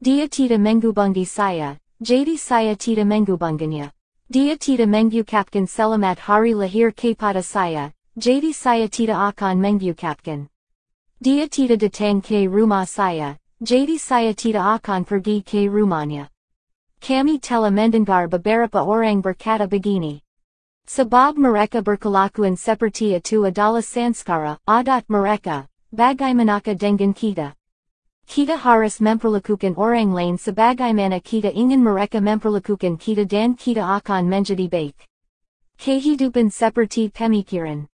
Dia tita mengubungi saya, jadi saya tita mengubunganya. Dia tita mengukapkan selamat hari lahir kepada saya, jadi saya tita akan mengukapkan. Dia tita datang ke rumah saya, jadi saya tita akan pergi ke rumahnya. Kami telah mendengar beberapa orang berkata begini. Sebab mereka berkelakuan seperti itu adalah sanskara, adat mereka, bagaimanakah dengan kita. Kita harus memperlakukan orang lain sebagaimana kita ingin mereka memperlakukan kita dan kita akan menjadi baik. Kehidupan seperti pemikiran.